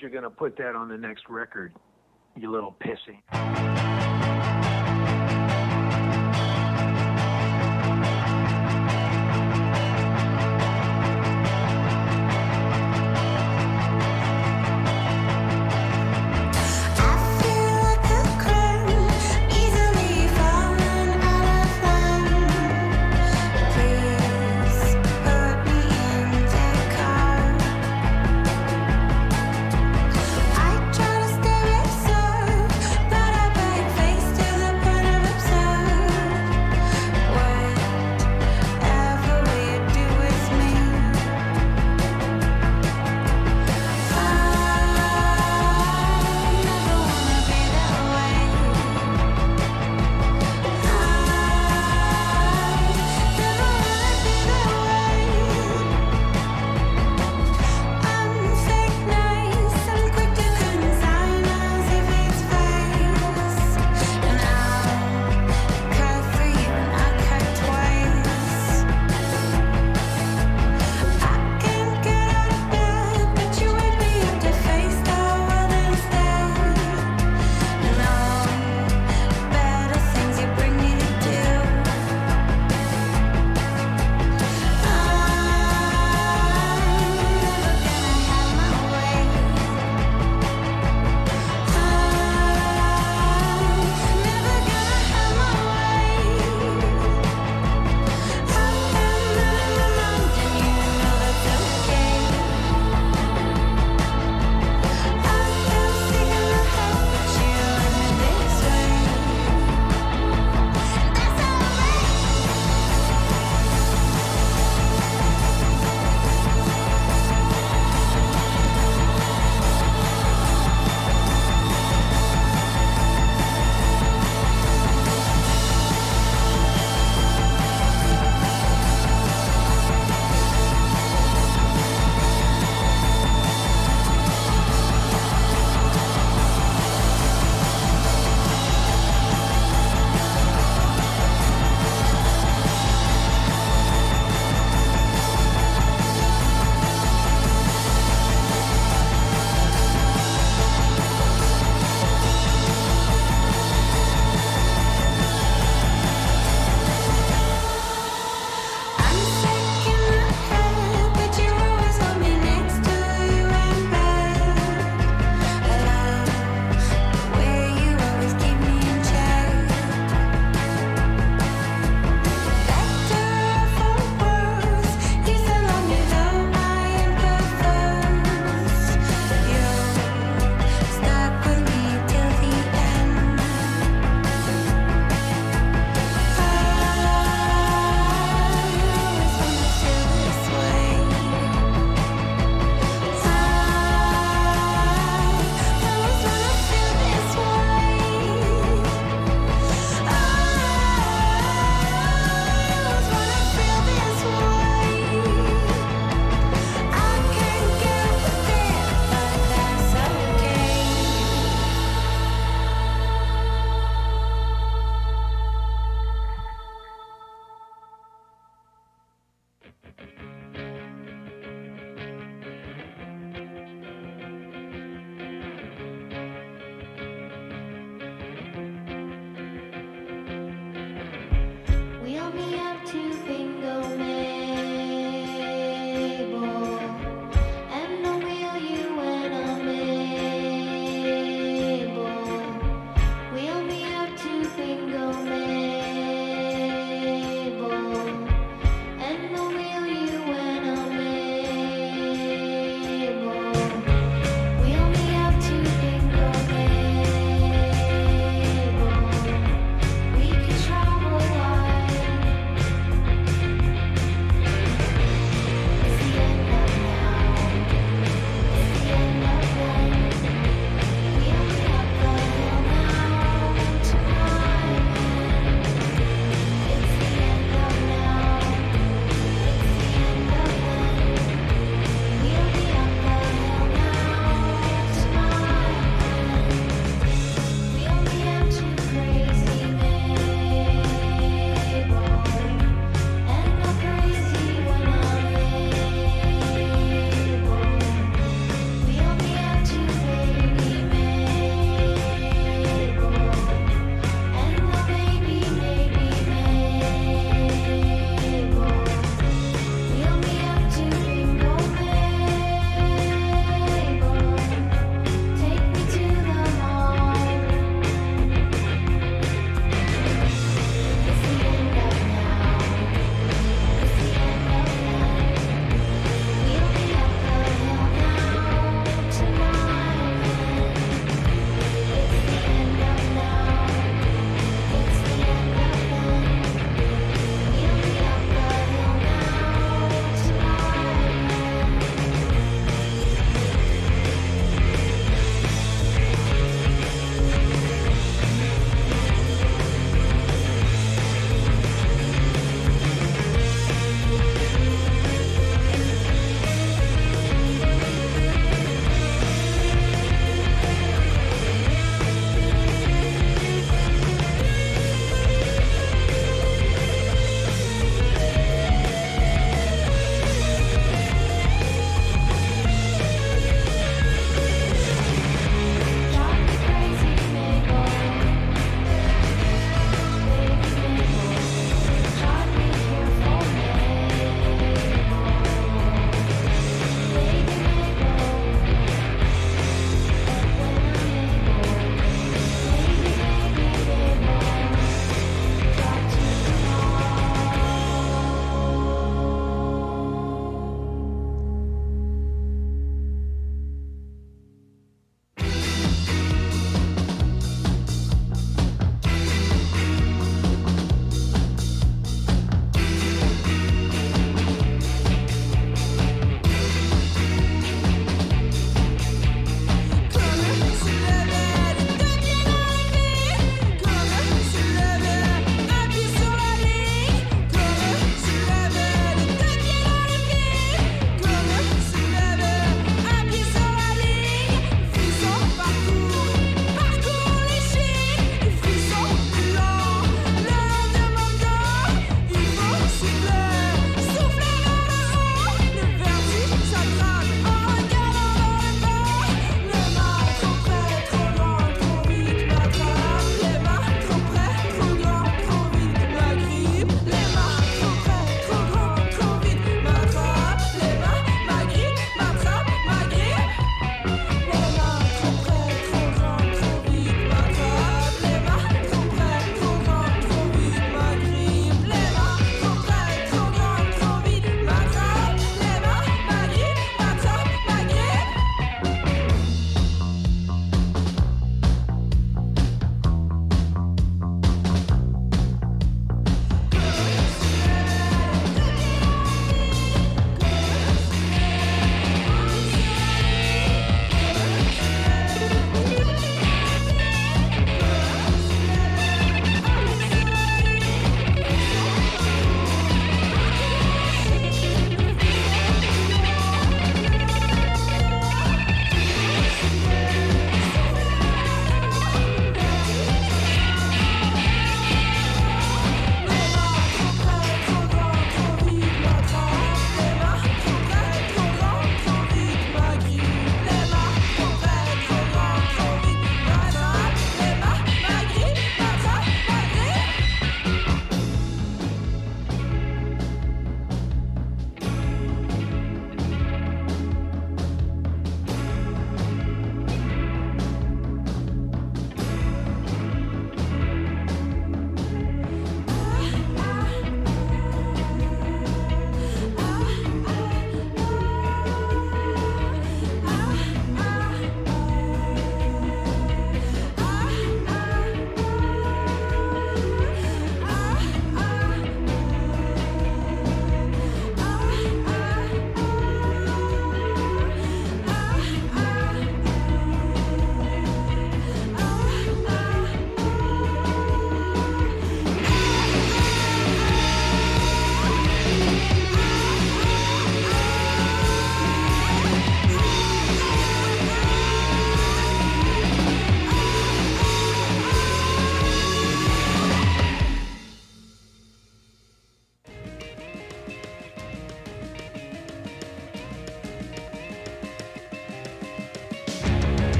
you're going to put that on the next record, you little pissy.